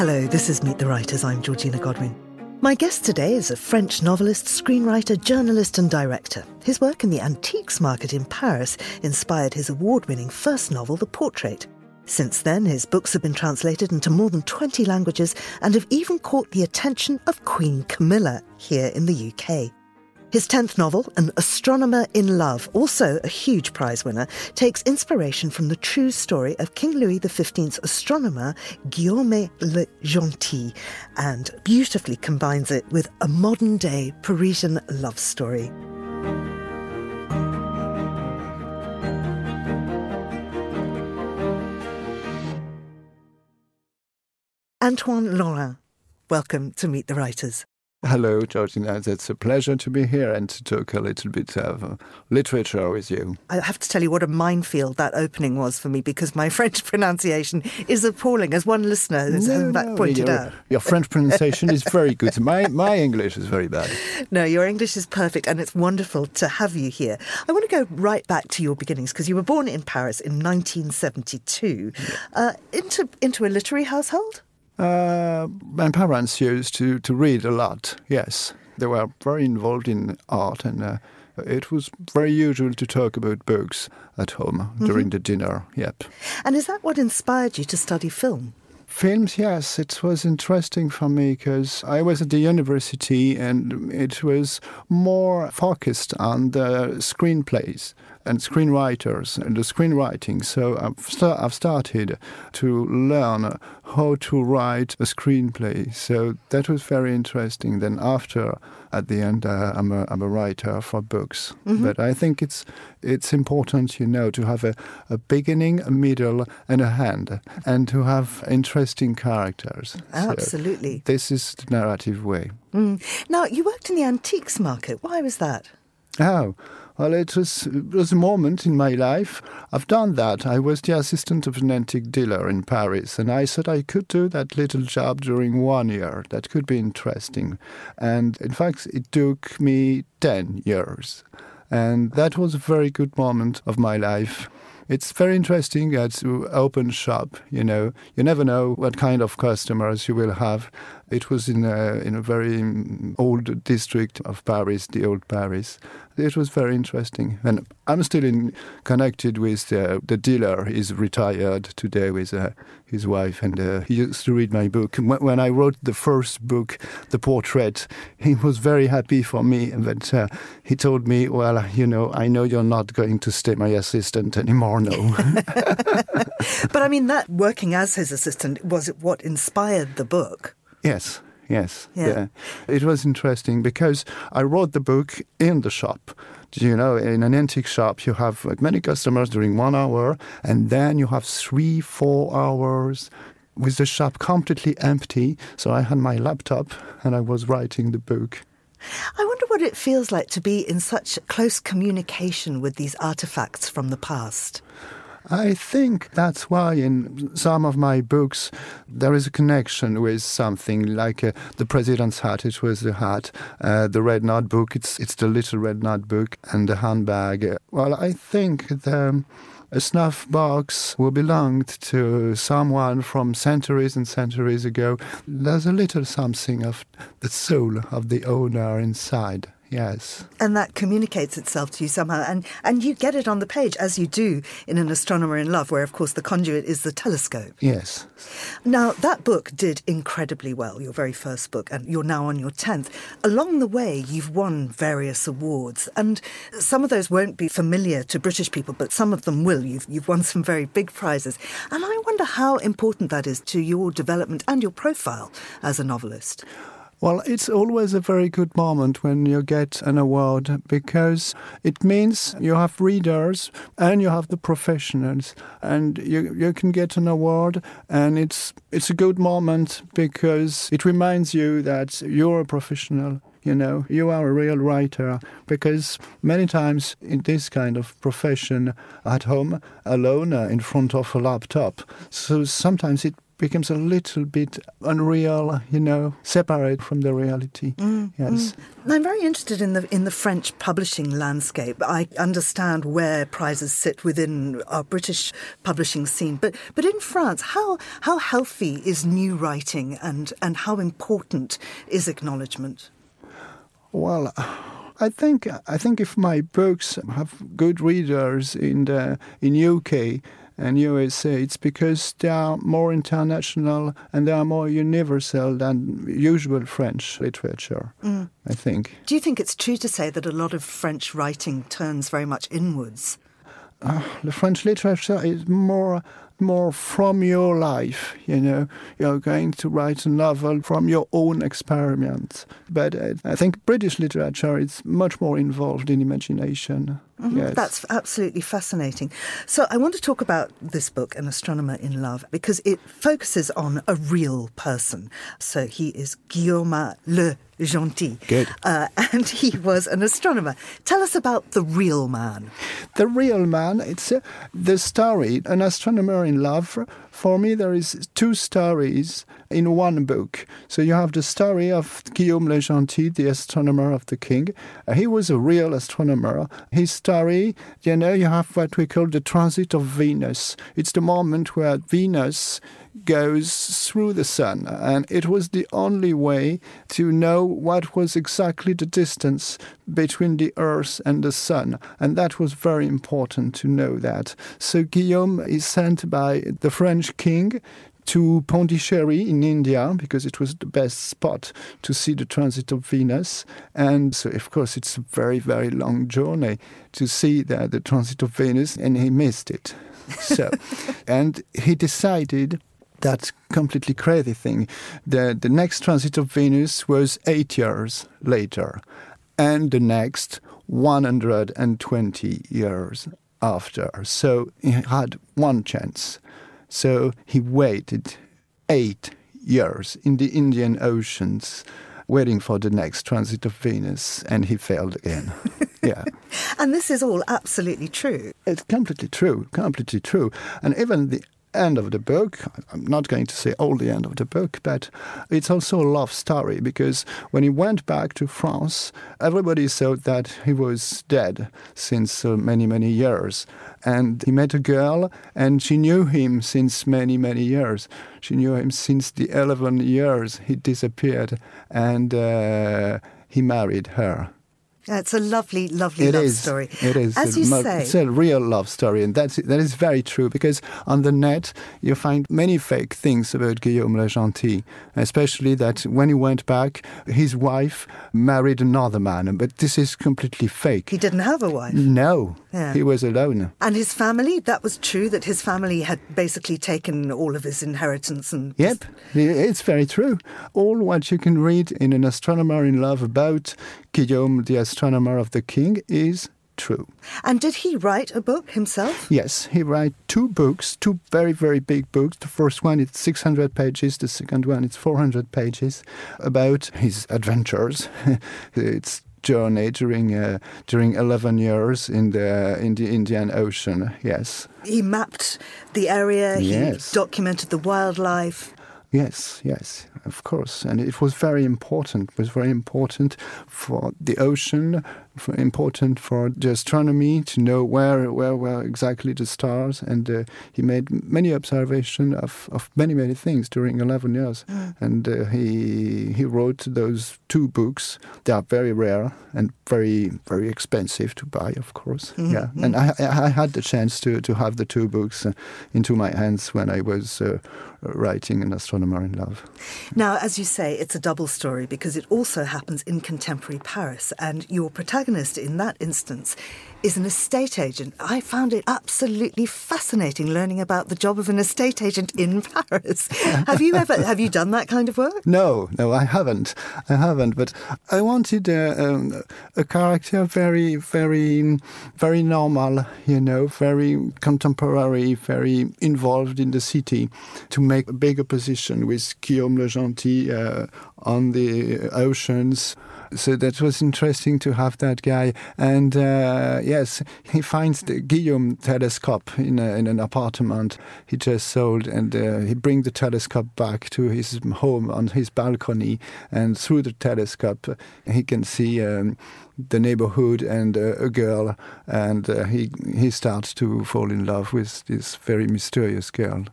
Hello, this is Meet the Writers. I'm Georgina Godwin. My guest today is a French novelist, screenwriter, journalist, and director. His work in the antiques market in Paris inspired his award winning first novel, The Portrait. Since then, his books have been translated into more than 20 languages and have even caught the attention of Queen Camilla here in the UK. His 10th novel, An Astronomer in Love, also a huge prize winner, takes inspiration from the true story of King Louis XV's astronomer Guillaume le Gentil and beautifully combines it with a modern day Parisian love story. Antoine Laurain, welcome to Meet the Writers. Hello, Georgina. It's a pleasure to be here and to talk a little bit of uh, literature with you. I have to tell you what a minefield that opening was for me because my French pronunciation is appalling, as one listener has no, no, pointed your, out. Your French pronunciation is very good. My, my English is very bad. No, your English is perfect, and it's wonderful to have you here. I want to go right back to your beginnings because you were born in Paris in 1972 yeah. uh, into, into a literary household? Uh, my parents used to, to read a lot, yes. They were very involved in art, and uh, it was very usual to talk about books at home mm-hmm. during the dinner, yep. And is that what inspired you to study film? Films, yes, it was interesting for me because I was at the university and it was more focused on the screenplays and screenwriters and the screenwriting. So I've, st- I've started to learn how to write a screenplay. So that was very interesting. Then after, at the end, uh, I'm, a, I'm a writer for books. Mm-hmm. But I think it's it's important, you know, to have a, a beginning, a middle, and a hand, and to have interesting characters. Absolutely. So this is the narrative way. Mm. Now, you worked in the antiques market. Why was that? Oh, well, it was, it was a moment in my life. I've done that. I was the assistant of an antique dealer in Paris, and I thought I could do that little job during one year. That could be interesting. And in fact, it took me 10 years. And that was a very good moment of my life. It's very interesting to open shop. You know, you never know what kind of customers you will have. It was in a, in a very mm, old district of Paris, the old Paris, it was very interesting. And I'm still in, connected with uh, the dealer. He's retired today with uh, his wife, and uh, he used to read my book. When I wrote the first book, The Portrait, he was very happy for me. But uh, he told me, Well, you know, I know you're not going to stay my assistant anymore, no. but I mean, that working as his assistant was what inspired the book. Yes. Yes. Yeah. yeah. It was interesting because I wrote the book in the shop. You know, in an antique shop, you have many customers during one hour, and then you have three, four hours with the shop completely empty. So I had my laptop and I was writing the book. I wonder what it feels like to be in such close communication with these artifacts from the past. I think that's why in some of my books there is a connection with something like uh, the president's hat. It was the hat, uh, the red notebook. It's it's the little red notebook and the handbag. Well, I think the a snuff box who belonged to someone from centuries and centuries ago. There's a little something of the soul of the owner inside. Yes. And that communicates itself to you somehow. And, and you get it on the page, as you do in An Astronomer in Love, where, of course, the conduit is the telescope. Yes. Now, that book did incredibly well, your very first book, and you're now on your 10th. Along the way, you've won various awards, and some of those won't be familiar to British people, but some of them will. You've, you've won some very big prizes. And I wonder how important that is to your development and your profile as a novelist. Well, it's always a very good moment when you get an award because it means you have readers and you have the professionals and you, you can get an award and it's it's a good moment because it reminds you that you're a professional you know you are a real writer because many times in this kind of profession at home alone uh, in front of a laptop so sometimes it becomes a little bit unreal, you know, separate from the reality. Mm, yes. Mm. I'm very interested in the in the French publishing landscape. I understand where prizes sit within our British publishing scene, but but in France, how how healthy is new writing and and how important is acknowledgement? Well, I think I think if my books have good readers in the in UK and USA, it's because they are more international and they are more universal than usual French literature. Mm. I think. Do you think it's true to say that a lot of French writing turns very much inwards? Uh, the French literature is more more from your life. You know, you're going to write a novel from your own experience. But uh, I think British literature is much more involved in imagination. Mm-hmm. Yes. That's absolutely fascinating. So, I want to talk about this book, An Astronomer in Love, because it focuses on a real person. So, he is Guillaume Le Gentil. Good. Uh, and he was an astronomer. Tell us about the real man. The real man, it's uh, the story, An Astronomer in Love. For me, there is two stories in one book. So you have the story of Guillaume Le Gentil, the astronomer of the king. Uh, he was a real astronomer. His story, you know, you have what we call the transit of Venus. It's the moment where Venus goes through the sun, and it was the only way to know what was exactly the distance between the Earth and the sun, and that was very important to know that. So Guillaume is sent by the French king to Pondicherry in India because it was the best spot to see the transit of Venus. And so, of course, it's a very, very long journey to see the, the transit of Venus, and he missed it. So, and he decided that completely crazy thing. The, the next transit of Venus was eight years later, and the next 120 years after. So he had one chance. So he waited eight years in the Indian Oceans waiting for the next transit of Venus, and he failed again. yeah. And this is all absolutely true. It's completely true, completely true. And even the end of the book. I'm not going to say all the end of the book, but it's also a love story because when he went back to France, everybody thought that he was dead since uh, many, many years. And he met a girl, and she knew him since many, many years. She knew him since the 11 years he disappeared, and uh, he married her. It's a lovely, lovely it love is. story. It is. As you mo- say, it's a real love story, and that's that is very true. Because on the net, you find many fake things about Guillaume Le Gentil, especially that when he went back, his wife married another man. But this is completely fake. He didn't have a wife. No, yeah. he was alone. And his family. That was true. That his family had basically taken all of his inheritance and. Yep, it's very true. All what you can read in an astronomer in love about Guillaume the astronomer of the king is true. And did he write a book himself? Yes, he wrote two books, two very, very big books. The first one is 600 pages, the second one is 400 pages about his adventures. it's journey during uh, during 11 years in the in the Indian Ocean. Yes. He mapped the area, yes. he documented the wildlife. Yes, yes, of course. And it was very important. It was very important for the ocean, for, important for the astronomy to know where where were exactly the stars. And uh, he made many observations of, of many many things during eleven years. Mm. And uh, he he wrote those two books. They are very rare and very very expensive to buy, of course. Mm. Yeah, mm. and I, I had the chance to to have the two books uh, into my hands when I was uh, writing an astronomer in love. Now, as you say, it's a double story because it also happens in contemporary Paris, and your protagonist in that instance is an estate agent. I found it absolutely fascinating learning about the job of an estate agent in Paris. have you ever have you done that kind of work? No, no, I haven't. I haven't. But I wanted a, um, a character very, very, very normal. You know, very contemporary, very involved in the city, to make a bigger position with Guillaume Le Gentil uh, on the oceans So that was interesting to have that guy. And uh, yes, he finds the Guillaume telescope in, a, in an apartment he just sold, and uh, he brings the telescope back to his home on his balcony. And through the telescope, he can see. Um, the neighborhood and uh, a girl, and uh, he he starts to fall in love with this very mysterious girl.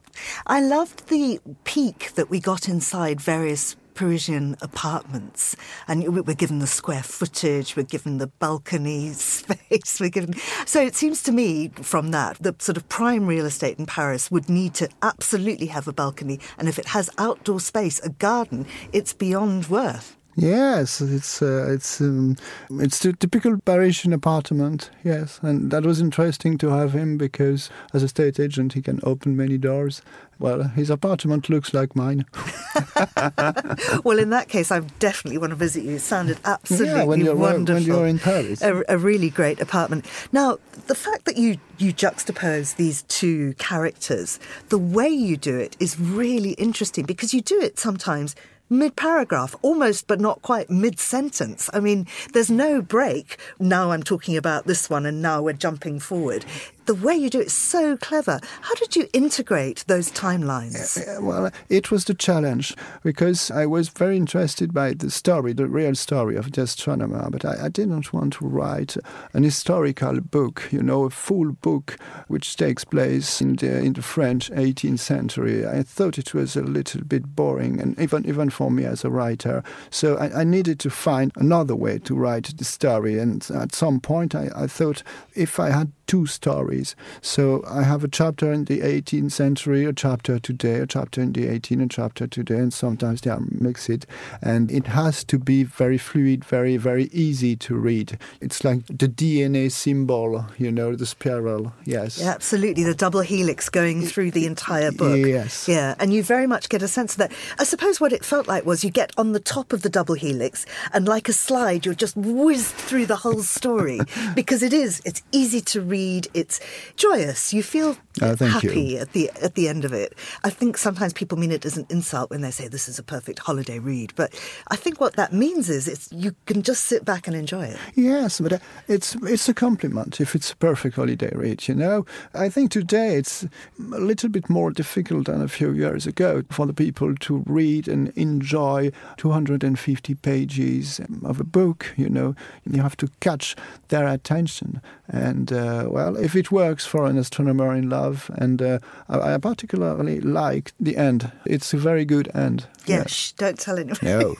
I loved the peek that we got inside various Parisian apartments, and we're given the square footage, we're given the balcony space, we're given. So it seems to me from that, the sort of prime real estate in Paris would need to absolutely have a balcony, and if it has outdoor space, a garden, it's beyond worth. Yes, it's uh, it's um, it's a typical Parisian apartment. Yes, and that was interesting to have him because as a state agent, he can open many doors. Well, his apartment looks like mine. well, in that case, I definitely want to visit you. It sounded absolutely yeah, when you're, wonderful. When you're in Paris, a, a really great apartment. Now, the fact that you you juxtapose these two characters, the way you do it is really interesting because you do it sometimes mid paragraph, almost but not quite mid sentence. I mean, there's no break. Now I'm talking about this one and now we're jumping forward the way you do it is so clever. How did you integrate those timelines? Uh, uh, well, it was the challenge because I was very interested by the story, the real story of the astronomer, but I, I didn't want to write an historical book, you know, a full book which takes place in the, in the French 18th century. I thought it was a little bit boring, and even, even for me as a writer. So I, I needed to find another way to write the story. And at some point, I, I thought if I had two stories. So I have a chapter in the 18th century, a chapter today, a chapter in the 18th, a chapter today, and sometimes they are mixed. And it has to be very fluid, very, very easy to read. It's like the DNA symbol, you know, the spiral. Yes. Yeah, absolutely. The double helix going through the entire book. Yes. Yeah. And you very much get a sense of that. I suppose what it felt like was you get on the top of the double helix and like a slide, you're just whizzed through the whole story because it is, it's easy to read read. It's joyous. You feel oh, happy you. at the at the end of it. I think sometimes people mean it as an insult when they say this is a perfect holiday read, but I think what that means is it's you can just sit back and enjoy it. Yes, but uh, it's it's a compliment if it's a perfect holiday read. You know, I think today it's a little bit more difficult than a few years ago for the people to read and enjoy 250 pages of a book. You know, you have to catch their attention, and uh, well, if it works for an astronomer in love, and uh, I, I, particularly like the end. It's a very good end. Yeah, yeah. Shh, don't tell anyone. No,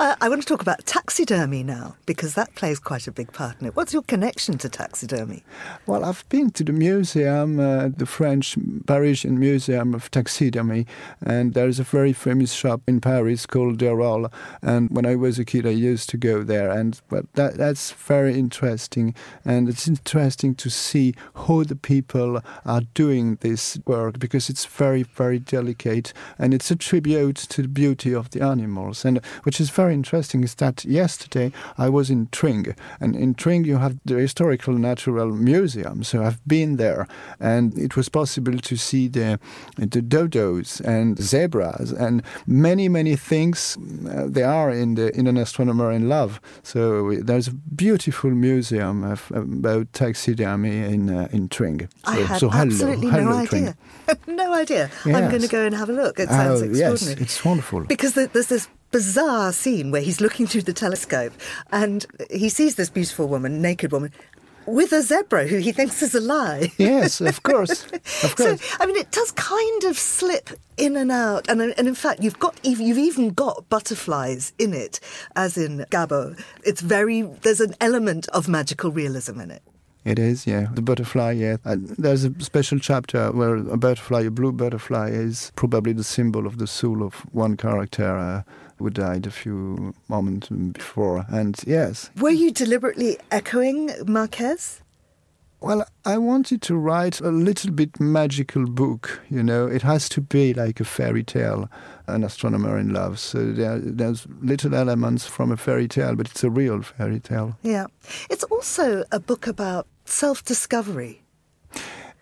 uh, I want to talk about taxidermy now because that plays quite a big part in it. What's your connection to taxidermy? Well, I've been to the museum, uh, the French Parisian Museum of Taxidermy, and there is a very famous shop in Paris called Deyrolle. And when I was a kid, I used to go there, and well, that, that's very interesting. And it's interesting to see how the people are doing this work because it's very, very delicate, and it's a tribute to the beauty of the animals. And which is very interesting is that yesterday I was in Tring, and in Tring you have the Historical Natural Museum. So I've been there, and it was possible to see the the dodos and zebras and many many things. Uh, they are in the in an astronomer in love. So there's a beautiful museum of, about taxidermy in uh, in Tring. So, I had so hello, absolutely hello, no Tring. idea. no idea. Yes. I'm going to go and have a look. It sounds oh, extraordinary. Yes, it's wonderful. Because there's this bizarre scene where he's looking through the telescope and he sees this beautiful woman, naked woman, with a zebra who he thinks is a lie. Yes, of course. Of course. So, I mean, it does kind of slip in and out. And, and in fact, you've got you've even got butterflies in it, as in Gabo. It's very, there's an element of magical realism in it. It is, yeah. The butterfly, yeah. Uh, there's a special chapter where a butterfly, a blue butterfly, is probably the symbol of the soul of one character. Uh, who died a few moments before. And yes. Were you deliberately echoing Marquez? Well, I wanted to write a little bit magical book. You know, it has to be like a fairy tale, an astronomer in love. So there, there's little elements from a fairy tale, but it's a real fairy tale. Yeah, it's also a book about self-discovery.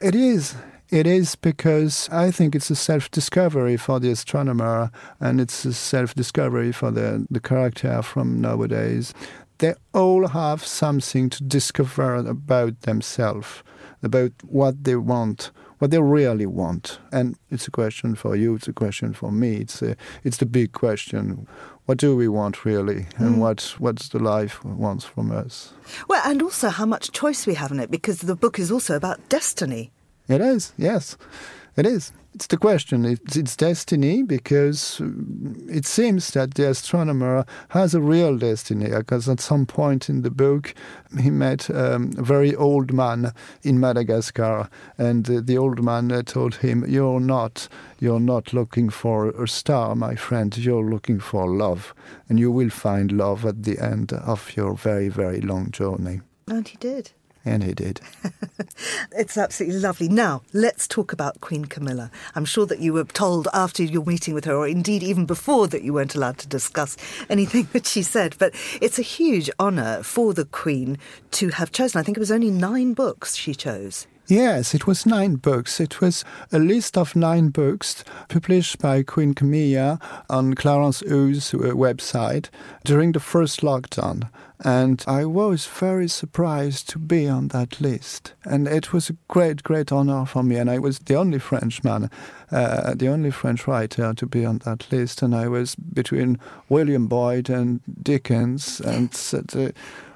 It is. It is because I think it's a self discovery for the astronomer and it's a self discovery for the, the character from nowadays. They all have something to discover about themselves, about what they want, what they really want. And it's a question for you, it's a question for me. It's, a, it's the big question. What do we want really? And mm. what, what's the life wants from us? Well, and also how much choice we have in it, because the book is also about destiny. It is, yes, it is. It's the question. It's, it's destiny because it seems that the astronomer has a real destiny. Because at some point in the book, he met um, a very old man in Madagascar, and uh, the old man uh, told him, "You're not, you're not looking for a star, my friend. You're looking for love, and you will find love at the end of your very, very long journey." And he did. And he did. it's absolutely lovely. Now, let's talk about Queen Camilla. I'm sure that you were told after your meeting with her, or indeed even before, that you weren't allowed to discuss anything that she said. But it's a huge honour for the Queen to have chosen. I think it was only nine books she chose. Yes, it was nine books. It was a list of nine books published by Queen Camilla on Clarence House's uh, website during the first lockdown. And I was very surprised to be on that list. And it was a great, great honor for me. And I was the only Frenchman, uh, the only French writer to be on that list. And I was between William Boyd and Dickens. And uh,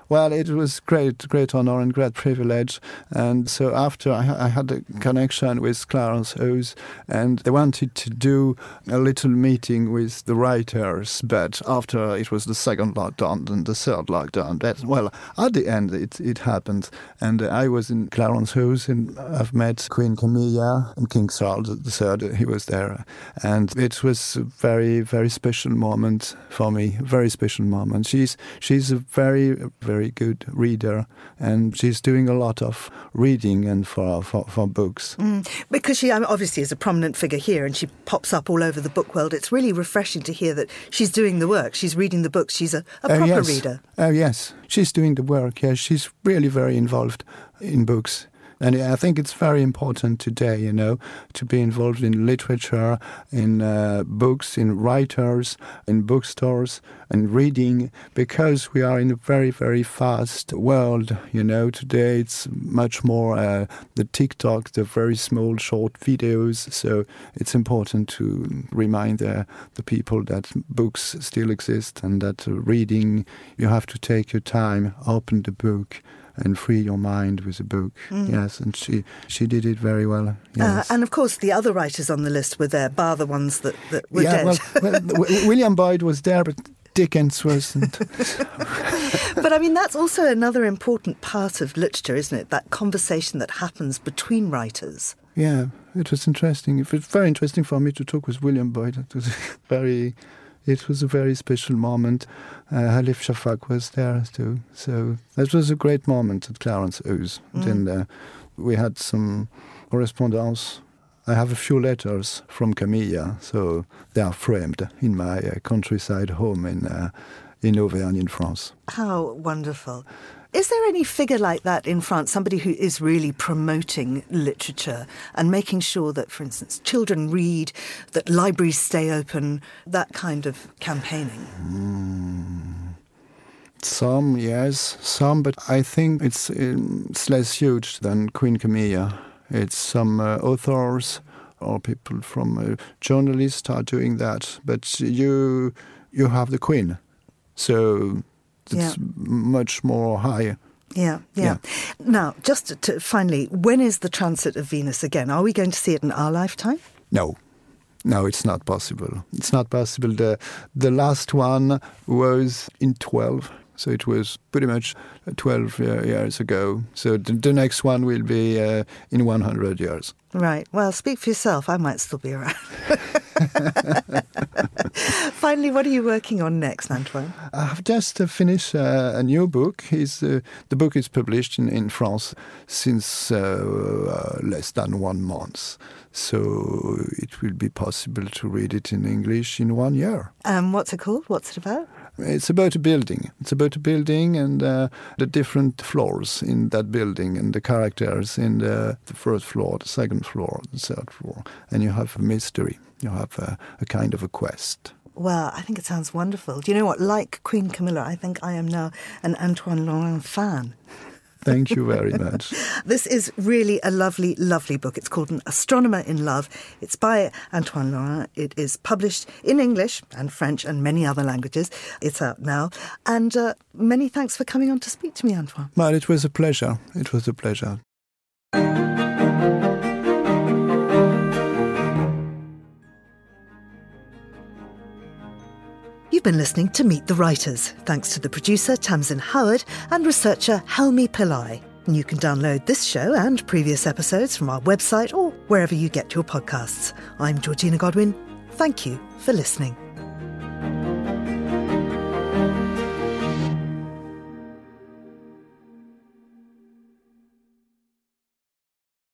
well, it was great, great honor and great privilege. And so after I, I had a connection with Clarence House, and they wanted to do a little meeting with the writers, but after it was the second lockdown and the third lockdown, that, well, at the end it, it happened. And I was in Clarence House, and I've met Queen Camilla and King Charles III. He was there, and it was a very, very special moment for me. Very special moment. She's she's a very, very very good reader, and she's doing a lot of reading and for for, for books. Mm, because she obviously is a prominent figure here, and she pops up all over the book world. It's really refreshing to hear that she's doing the work. She's reading the books. She's a, a proper yes. reader. Oh yes, she's doing the work. Yes, she's really very involved in books. And I think it's very important today, you know, to be involved in literature, in uh, books, in writers, in bookstores, and reading, because we are in a very, very fast world. You know, today it's much more uh, the TikTok, the very small, short videos. So it's important to remind uh, the people that books still exist and that reading, you have to take your time, open the book and free your mind with a book. Mm. Yes, and she she did it very well. Uh, yes. Uh, and of course, the other writers on the list were there, bar the ones that, that were yeah, dead. Well, well, William Boyd was there, but Dickens wasn't. but I mean, that's also another important part of literature, isn't it? That conversation that happens between writers. Yeah, it was interesting. It was very interesting for me to talk with William Boyd. It was very it was a very special moment. Uh, Elif Shafak was there too. So that was a great moment at Clarence House. Mm. Then uh, we had some correspondence. I have a few letters from Camilla, so they are framed in my uh, countryside home in, uh, in Auvergne in France. How wonderful. Is there any figure like that in France, somebody who is really promoting literature and making sure that, for instance, children read, that libraries stay open, that kind of campaigning? Mm. Some, yes, some, but I think it's, it's less huge than Queen Camilla. It's some uh, authors or people from uh, journalists are doing that, but you you have the Queen, so it's yeah. much more higher. Yeah, yeah, yeah. Now, just to, finally, when is the transit of Venus again? Are we going to see it in our lifetime? No. No, it's not possible. It's not possible. The the last one was in 12 so it was pretty much 12 uh, years ago. So the, the next one will be uh, in 100 years. Right. Well, speak for yourself. I might still be around. Finally, what are you working on next, Antoine? I've just uh, finished uh, a new book. Uh, the book is published in, in France since uh, less than one month. So it will be possible to read it in English in one year. Um, what's it called? What's it about? It's about a building. It's about a building and uh, the different floors in that building and the characters in the, the, first floor, the second floor, the third floor. And you have a mystery. You have a, a kind of a quest. Well, I think it sounds wonderful. Do you know what? Like Queen Camilla, I think I am now an Antoine Laurain fan. Thank you very much. this is really a lovely, lovely book. It's called An Astronomer in Love. It's by Antoine Laurain. It is published in English and French and many other languages. It's out now. And uh, many thanks for coming on to speak to me, Antoine. Well, it was a pleasure. It was a pleasure. Been listening to Meet the Writers, thanks to the producer Tamsin Howard and researcher Helmi Pillai. You can download this show and previous episodes from our website or wherever you get your podcasts. I'm Georgina Godwin. Thank you for listening.